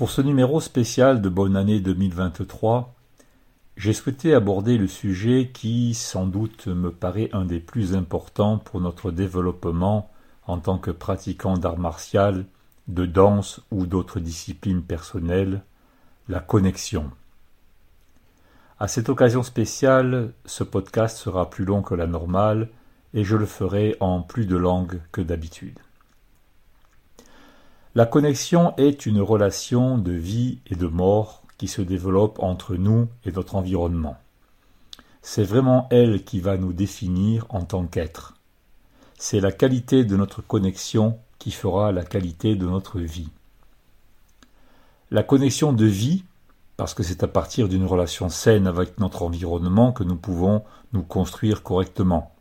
Pour ce numéro spécial de Bonne année 2023, j'ai souhaité aborder le sujet qui, sans doute, me paraît un des plus importants pour notre développement en tant que pratiquant d'art martial, de danse ou d'autres disciplines personnelles, la connexion. À cette occasion spéciale, ce podcast sera plus long que la normale et je le ferai en plus de langues que d'habitude. La connexion est une relation de vie et de mort qui se développe entre nous et notre environnement. C'est vraiment elle qui va nous définir en tant qu'être. C'est la qualité de notre connexion qui fera la qualité de notre vie. La connexion de vie, parce que c'est à partir d'une relation saine avec notre environnement que nous pouvons nous construire correctement.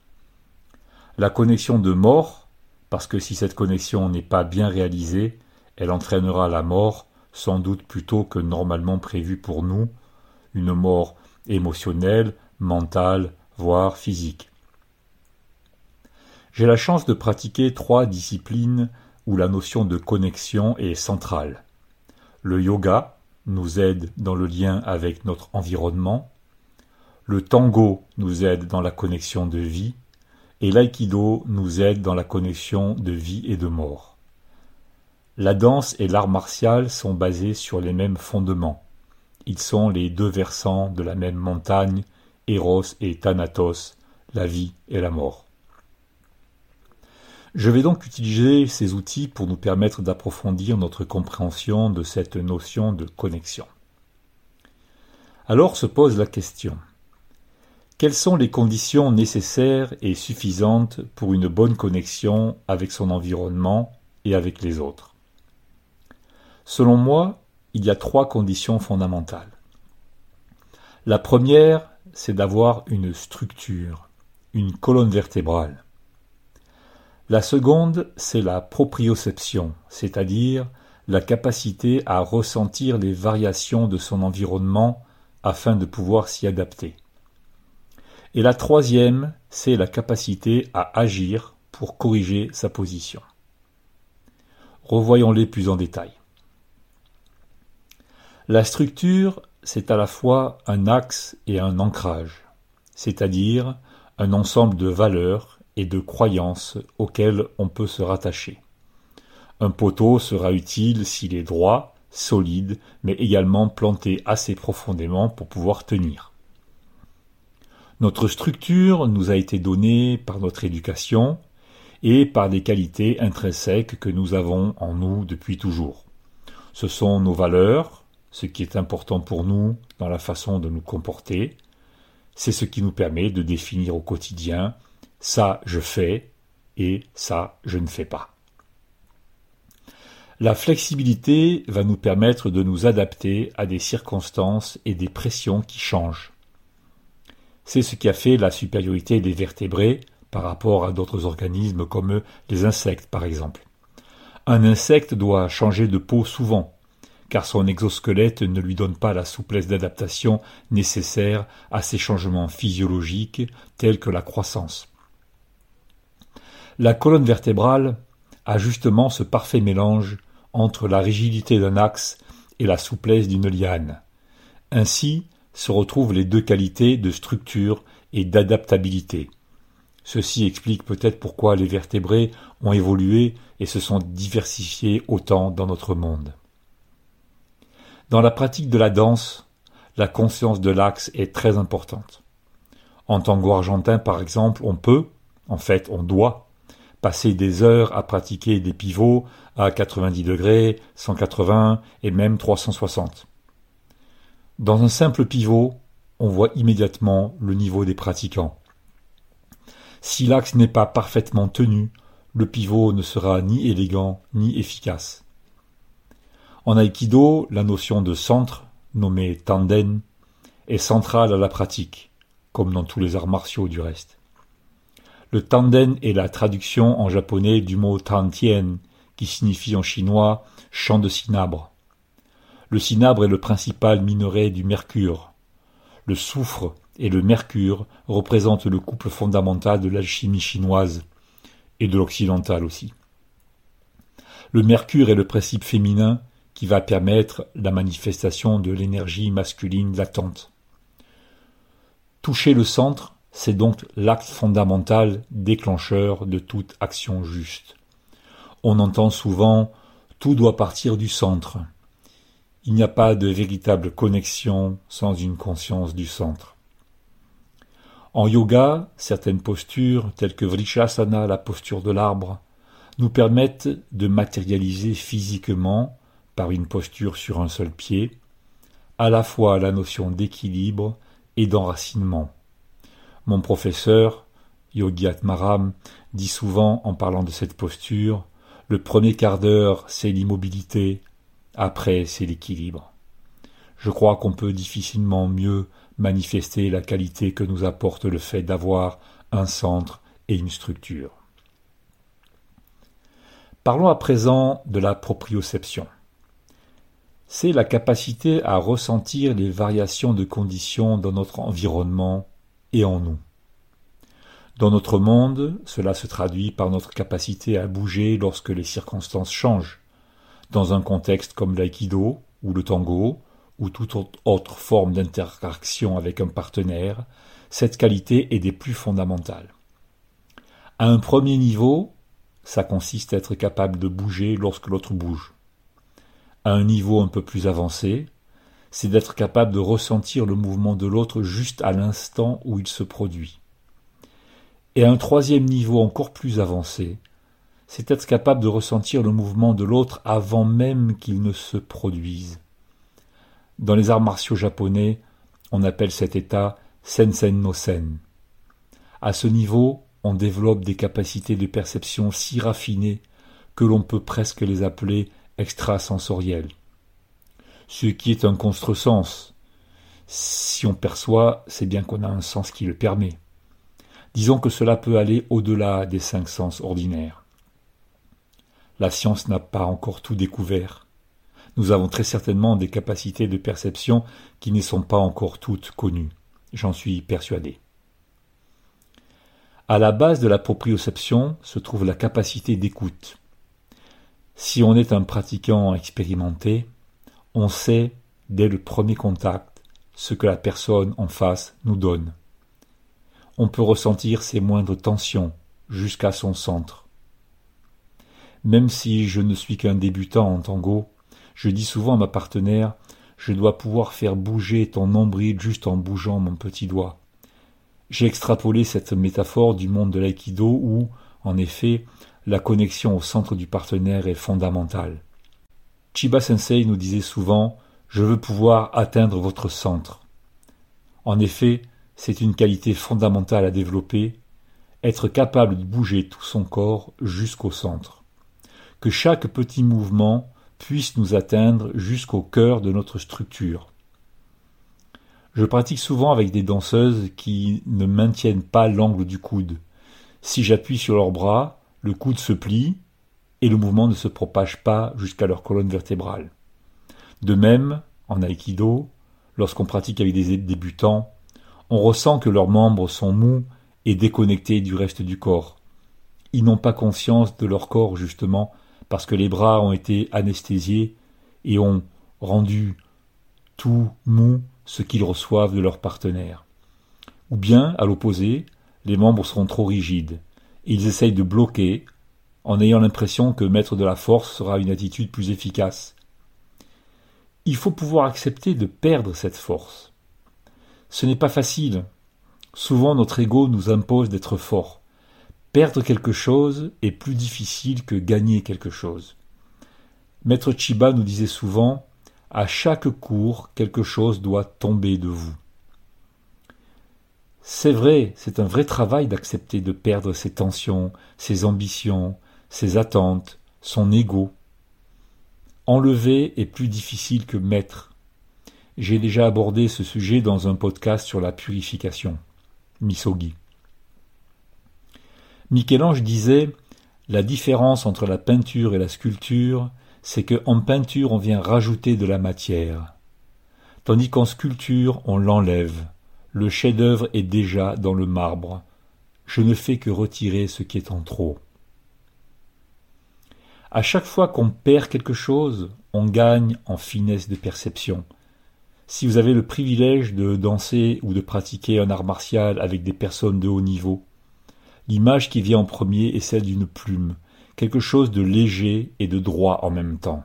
La connexion de mort, parce que si cette connexion n'est pas bien réalisée, elle entraînera la mort, sans doute plutôt que normalement prévue pour nous, une mort émotionnelle, mentale, voire physique. J'ai la chance de pratiquer trois disciplines où la notion de connexion est centrale. Le yoga nous aide dans le lien avec notre environnement, le tango nous aide dans la connexion de vie, et l'aïkido nous aide dans la connexion de vie et de mort. La danse et l'art martial sont basés sur les mêmes fondements. Ils sont les deux versants de la même montagne, Eros et Thanatos, la vie et la mort. Je vais donc utiliser ces outils pour nous permettre d'approfondir notre compréhension de cette notion de connexion. Alors se pose la question quelles sont les conditions nécessaires et suffisantes pour une bonne connexion avec son environnement et avec les autres? Selon moi, il y a trois conditions fondamentales. La première, c'est d'avoir une structure, une colonne vertébrale. La seconde, c'est la proprioception, c'est-à-dire la capacité à ressentir les variations de son environnement afin de pouvoir s'y adapter. Et la troisième, c'est la capacité à agir pour corriger sa position. Revoyons-les plus en détail. La structure, c'est à la fois un axe et un ancrage, c'est-à-dire un ensemble de valeurs et de croyances auxquelles on peut se rattacher. Un poteau sera utile s'il est droit, solide, mais également planté assez profondément pour pouvoir tenir. Notre structure nous a été donnée par notre éducation et par des qualités intrinsèques que nous avons en nous depuis toujours. Ce sont nos valeurs, ce qui est important pour nous dans la façon de nous comporter. C'est ce qui nous permet de définir au quotidien ça je fais et ça je ne fais pas. La flexibilité va nous permettre de nous adapter à des circonstances et des pressions qui changent. C'est ce qui a fait la supériorité des vertébrés par rapport à d'autres organismes comme les insectes par exemple. Un insecte doit changer de peau souvent, car son exosquelette ne lui donne pas la souplesse d'adaptation nécessaire à ces changements physiologiques tels que la croissance. La colonne vertébrale a justement ce parfait mélange entre la rigidité d'un axe et la souplesse d'une liane. Ainsi, se retrouvent les deux qualités de structure et d'adaptabilité. Ceci explique peut-être pourquoi les vertébrés ont évolué et se sont diversifiés autant dans notre monde. Dans la pratique de la danse, la conscience de l'axe est très importante. En tango argentin, par exemple, on peut, en fait, on doit, passer des heures à pratiquer des pivots à 90 degrés, 180 et même 360. Dans un simple pivot, on voit immédiatement le niveau des pratiquants. Si l'axe n'est pas parfaitement tenu, le pivot ne sera ni élégant ni efficace. En aïkido, la notion de centre, nommée tanden, est centrale à la pratique, comme dans tous les arts martiaux du reste. Le tanden est la traduction en japonais du mot tantien, qui signifie en chinois champ de cinabre. Le cinabre est le principal minerai du mercure. Le soufre et le mercure représentent le couple fondamental de l'alchimie chinoise et de l'occidental aussi. Le mercure est le principe féminin qui va permettre la manifestation de l'énergie masculine latente. Toucher le centre, c'est donc l'acte fondamental déclencheur de toute action juste. On entend souvent tout doit partir du centre. Il n'y a pas de véritable connexion sans une conscience du centre. En yoga, certaines postures, telles que Vrishasana, la posture de l'arbre, nous permettent de matérialiser physiquement, par une posture sur un seul pied, à la fois la notion d'équilibre et d'enracinement. Mon professeur, Yogi Atmaram, dit souvent en parlant de cette posture, le premier quart d'heure c'est l'immobilité, après c'est l'équilibre. Je crois qu'on peut difficilement mieux manifester la qualité que nous apporte le fait d'avoir un centre et une structure. Parlons à présent de la proprioception. C'est la capacité à ressentir les variations de conditions dans notre environnement et en nous. Dans notre monde, cela se traduit par notre capacité à bouger lorsque les circonstances changent. Dans un contexte comme l'aïkido ou le tango, ou toute autre forme d'interaction avec un partenaire, cette qualité est des plus fondamentales. À un premier niveau, ça consiste à être capable de bouger lorsque l'autre bouge. À un niveau un peu plus avancé, c'est d'être capable de ressentir le mouvement de l'autre juste à l'instant où il se produit. Et à un troisième niveau encore plus avancé, c'est être capable de ressentir le mouvement de l'autre avant même qu'il ne se produise. Dans les arts martiaux japonais, on appelle cet état sensen no sen. À ce niveau, on développe des capacités de perception si raffinées que l'on peut presque les appeler extrasensorielles. Ce qui est un contresens. Si on perçoit, c'est bien qu'on a un sens qui le permet. Disons que cela peut aller au-delà des cinq sens ordinaires. La science n'a pas encore tout découvert. Nous avons très certainement des capacités de perception qui ne sont pas encore toutes connues. J'en suis persuadé. À la base de la proprioception se trouve la capacité d'écoute. Si on est un pratiquant expérimenté, on sait dès le premier contact ce que la personne en face nous donne. On peut ressentir ses moindres tensions jusqu'à son centre. Même si je ne suis qu'un débutant en tango, je dis souvent à ma partenaire Je dois pouvoir faire bouger ton nombril juste en bougeant mon petit doigt. J'ai extrapolé cette métaphore du monde de l'aïkido où, en effet, la connexion au centre du partenaire est fondamentale. Chiba Sensei nous disait souvent Je veux pouvoir atteindre votre centre. En effet, c'est une qualité fondamentale à développer, être capable de bouger tout son corps jusqu'au centre. Que chaque petit mouvement puisse nous atteindre jusqu'au cœur de notre structure. Je pratique souvent avec des danseuses qui ne maintiennent pas l'angle du coude. Si j'appuie sur leurs bras, le coude se plie et le mouvement ne se propage pas jusqu'à leur colonne vertébrale. De même, en aïkido, lorsqu'on pratique avec des débutants, on ressent que leurs membres sont mous et déconnectés du reste du corps. Ils n'ont pas conscience de leur corps justement parce que les bras ont été anesthésiés et ont rendu tout mou ce qu'ils reçoivent de leur partenaire. Ou bien, à l'opposé, les membres seront trop rigides. Et ils essayent de bloquer, en ayant l'impression que mettre de la force sera une attitude plus efficace. Il faut pouvoir accepter de perdre cette force. Ce n'est pas facile. Souvent notre ego nous impose d'être fort. Perdre quelque chose est plus difficile que gagner quelque chose. Maître Chiba nous disait souvent à chaque cours, quelque chose doit tomber de vous. C'est vrai, c'est un vrai travail d'accepter de perdre ses tensions, ses ambitions, ses attentes, son ego. Enlever est plus difficile que mettre. J'ai déjà abordé ce sujet dans un podcast sur la purification. Misogi. Michel-Ange disait La différence entre la peinture et la sculpture, c'est qu'en peinture on vient rajouter de la matière, tandis qu'en sculpture on l'enlève. Le chef-d'œuvre est déjà dans le marbre. Je ne fais que retirer ce qui est en trop. À chaque fois qu'on perd quelque chose, on gagne en finesse de perception. Si vous avez le privilège de danser ou de pratiquer un art martial avec des personnes de haut niveau, l'image qui vient en premier est celle d'une plume, quelque chose de léger et de droit en même temps.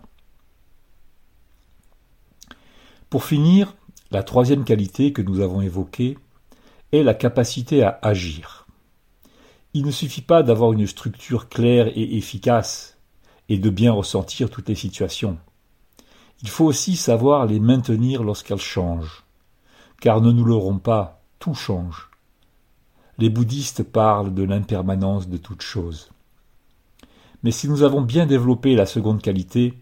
Pour finir, la troisième qualité que nous avons évoquée est la capacité à agir. Il ne suffit pas d'avoir une structure claire et efficace et de bien ressentir toutes les situations. Il faut aussi savoir les maintenir lorsqu'elles changent. Car ne nous l'aurons pas, tout change. Les bouddhistes parlent de l'impermanence de toute chose. Mais si nous avons bien développé la seconde qualité,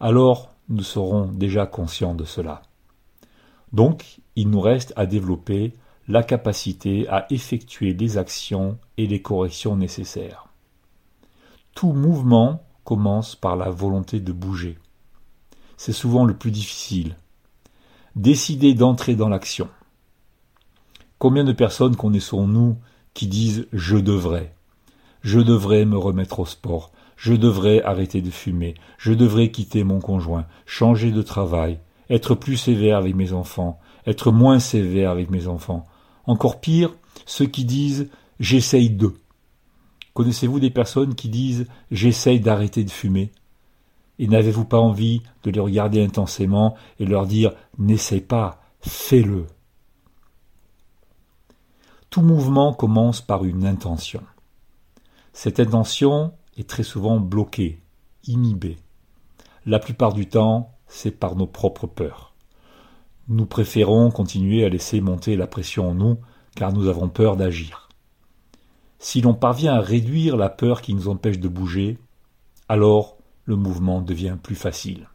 alors nous serons déjà conscients de cela. Donc, il nous reste à développer la capacité à effectuer les actions et les corrections nécessaires. Tout mouvement commence par la volonté de bouger c'est souvent le plus difficile. Décider d'entrer dans l'action. Combien de personnes connaissons-nous qui disent je devrais Je devrais me remettre au sport, je devrais arrêter de fumer, je devrais quitter mon conjoint, changer de travail, être plus sévère avec mes enfants, être moins sévère avec mes enfants. Encore pire, ceux qui disent j'essaye de. Connaissez-vous des personnes qui disent j'essaye d'arrêter de fumer et n'avez-vous pas envie de les regarder intensément et leur dire N'essaie pas, fais-le Tout mouvement commence par une intention. Cette intention est très souvent bloquée, inhibée. La plupart du temps, c'est par nos propres peurs. Nous préférons continuer à laisser monter la pression en nous car nous avons peur d'agir. Si l'on parvient à réduire la peur qui nous empêche de bouger, alors le mouvement devient plus facile.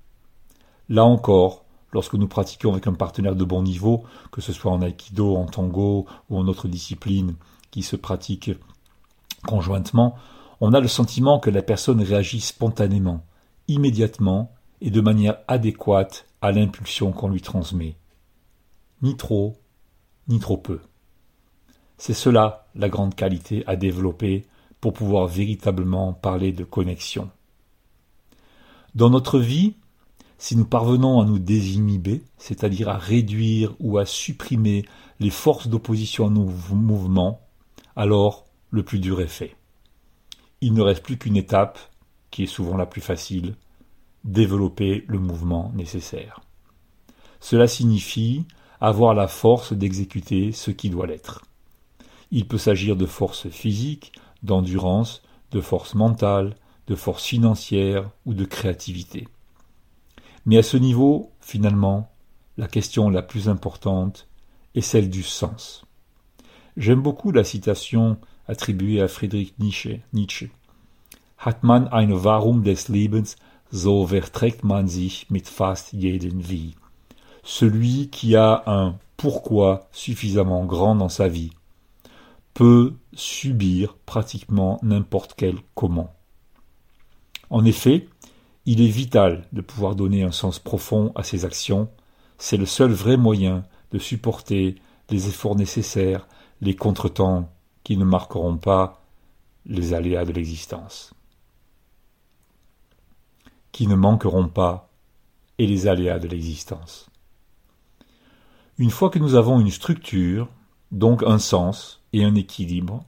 Là encore, lorsque nous pratiquons avec un partenaire de bon niveau, que ce soit en aïkido, en tango ou en autre discipline qui se pratique conjointement, on a le sentiment que la personne réagit spontanément, immédiatement et de manière adéquate à l'impulsion qu'on lui transmet. Ni trop, ni trop peu. C'est cela la grande qualité à développer pour pouvoir véritablement parler de connexion. Dans notre vie, si nous parvenons à nous désinhiber, c'est-à-dire à réduire ou à supprimer les forces d'opposition à nos mouvements, alors le plus dur est fait. Il ne reste plus qu'une étape, qui est souvent la plus facile, développer le mouvement nécessaire. Cela signifie avoir la force d'exécuter ce qui doit l'être. Il peut s'agir de force physique, d'endurance, de force mentale, de force financière ou de créativité. Mais à ce niveau, finalement, la question la plus importante est celle du sens. J'aime beaucoup la citation attribuée à Friedrich Nietzsche. Hat man ein Warum des Lebens, so verträgt man sich mit fast jeden Wie. Celui qui a un pourquoi suffisamment grand dans sa vie peut subir pratiquement n'importe quel comment. En effet, il est vital de pouvoir donner un sens profond à ses actions, c'est le seul vrai moyen de supporter les efforts nécessaires, les contretemps qui ne marqueront pas les aléas de l'existence. Qui ne manqueront pas et les aléas de l'existence. Une fois que nous avons une structure, donc un sens et un équilibre,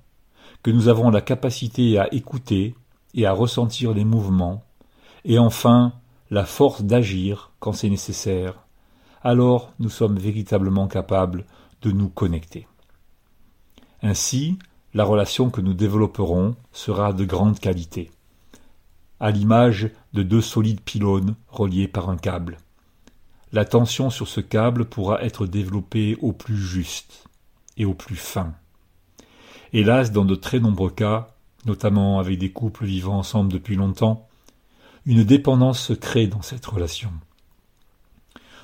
que nous avons la capacité à écouter, et à ressentir les mouvements, et enfin la force d'agir quand c'est nécessaire, alors nous sommes véritablement capables de nous connecter. Ainsi, la relation que nous développerons sera de grande qualité, à l'image de deux solides pylônes reliés par un câble. La tension sur ce câble pourra être développée au plus juste et au plus fin. Hélas, dans de très nombreux cas, notamment avec des couples vivant ensemble depuis longtemps, une dépendance se crée dans cette relation.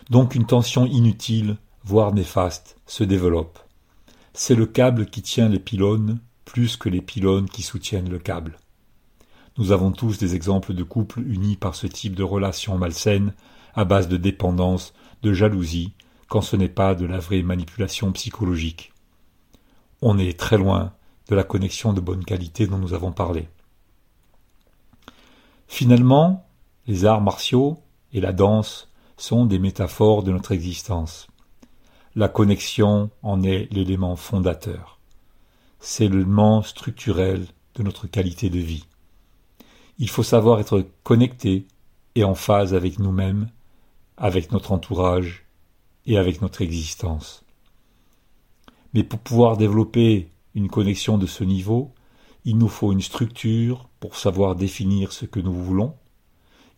Donc une tension inutile, voire néfaste, se développe. C'est le câble qui tient les pylônes plus que les pylônes qui soutiennent le câble. Nous avons tous des exemples de couples unis par ce type de relation malsaine, à base de dépendance, de jalousie, quand ce n'est pas de la vraie manipulation psychologique. On est très loin de la connexion de bonne qualité dont nous avons parlé. Finalement, les arts martiaux et la danse sont des métaphores de notre existence. La connexion en est l'élément fondateur. C'est l'élément structurel de notre qualité de vie. Il faut savoir être connecté et en phase avec nous-mêmes, avec notre entourage et avec notre existence. Mais pour pouvoir développer une connexion de ce niveau, il nous faut une structure pour savoir définir ce que nous voulons,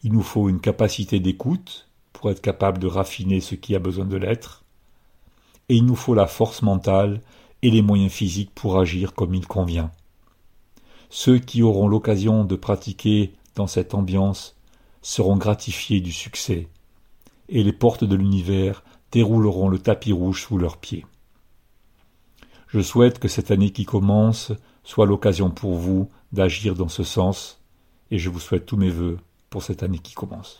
il nous faut une capacité d'écoute pour être capable de raffiner ce qui a besoin de l'être, et il nous faut la force mentale et les moyens physiques pour agir comme il convient. Ceux qui auront l'occasion de pratiquer dans cette ambiance seront gratifiés du succès, et les portes de l'univers dérouleront le tapis rouge sous leurs pieds. Je souhaite que cette année qui commence soit l'occasion pour vous d'agir dans ce sens, et je vous souhaite tous mes vœux pour cette année qui commence.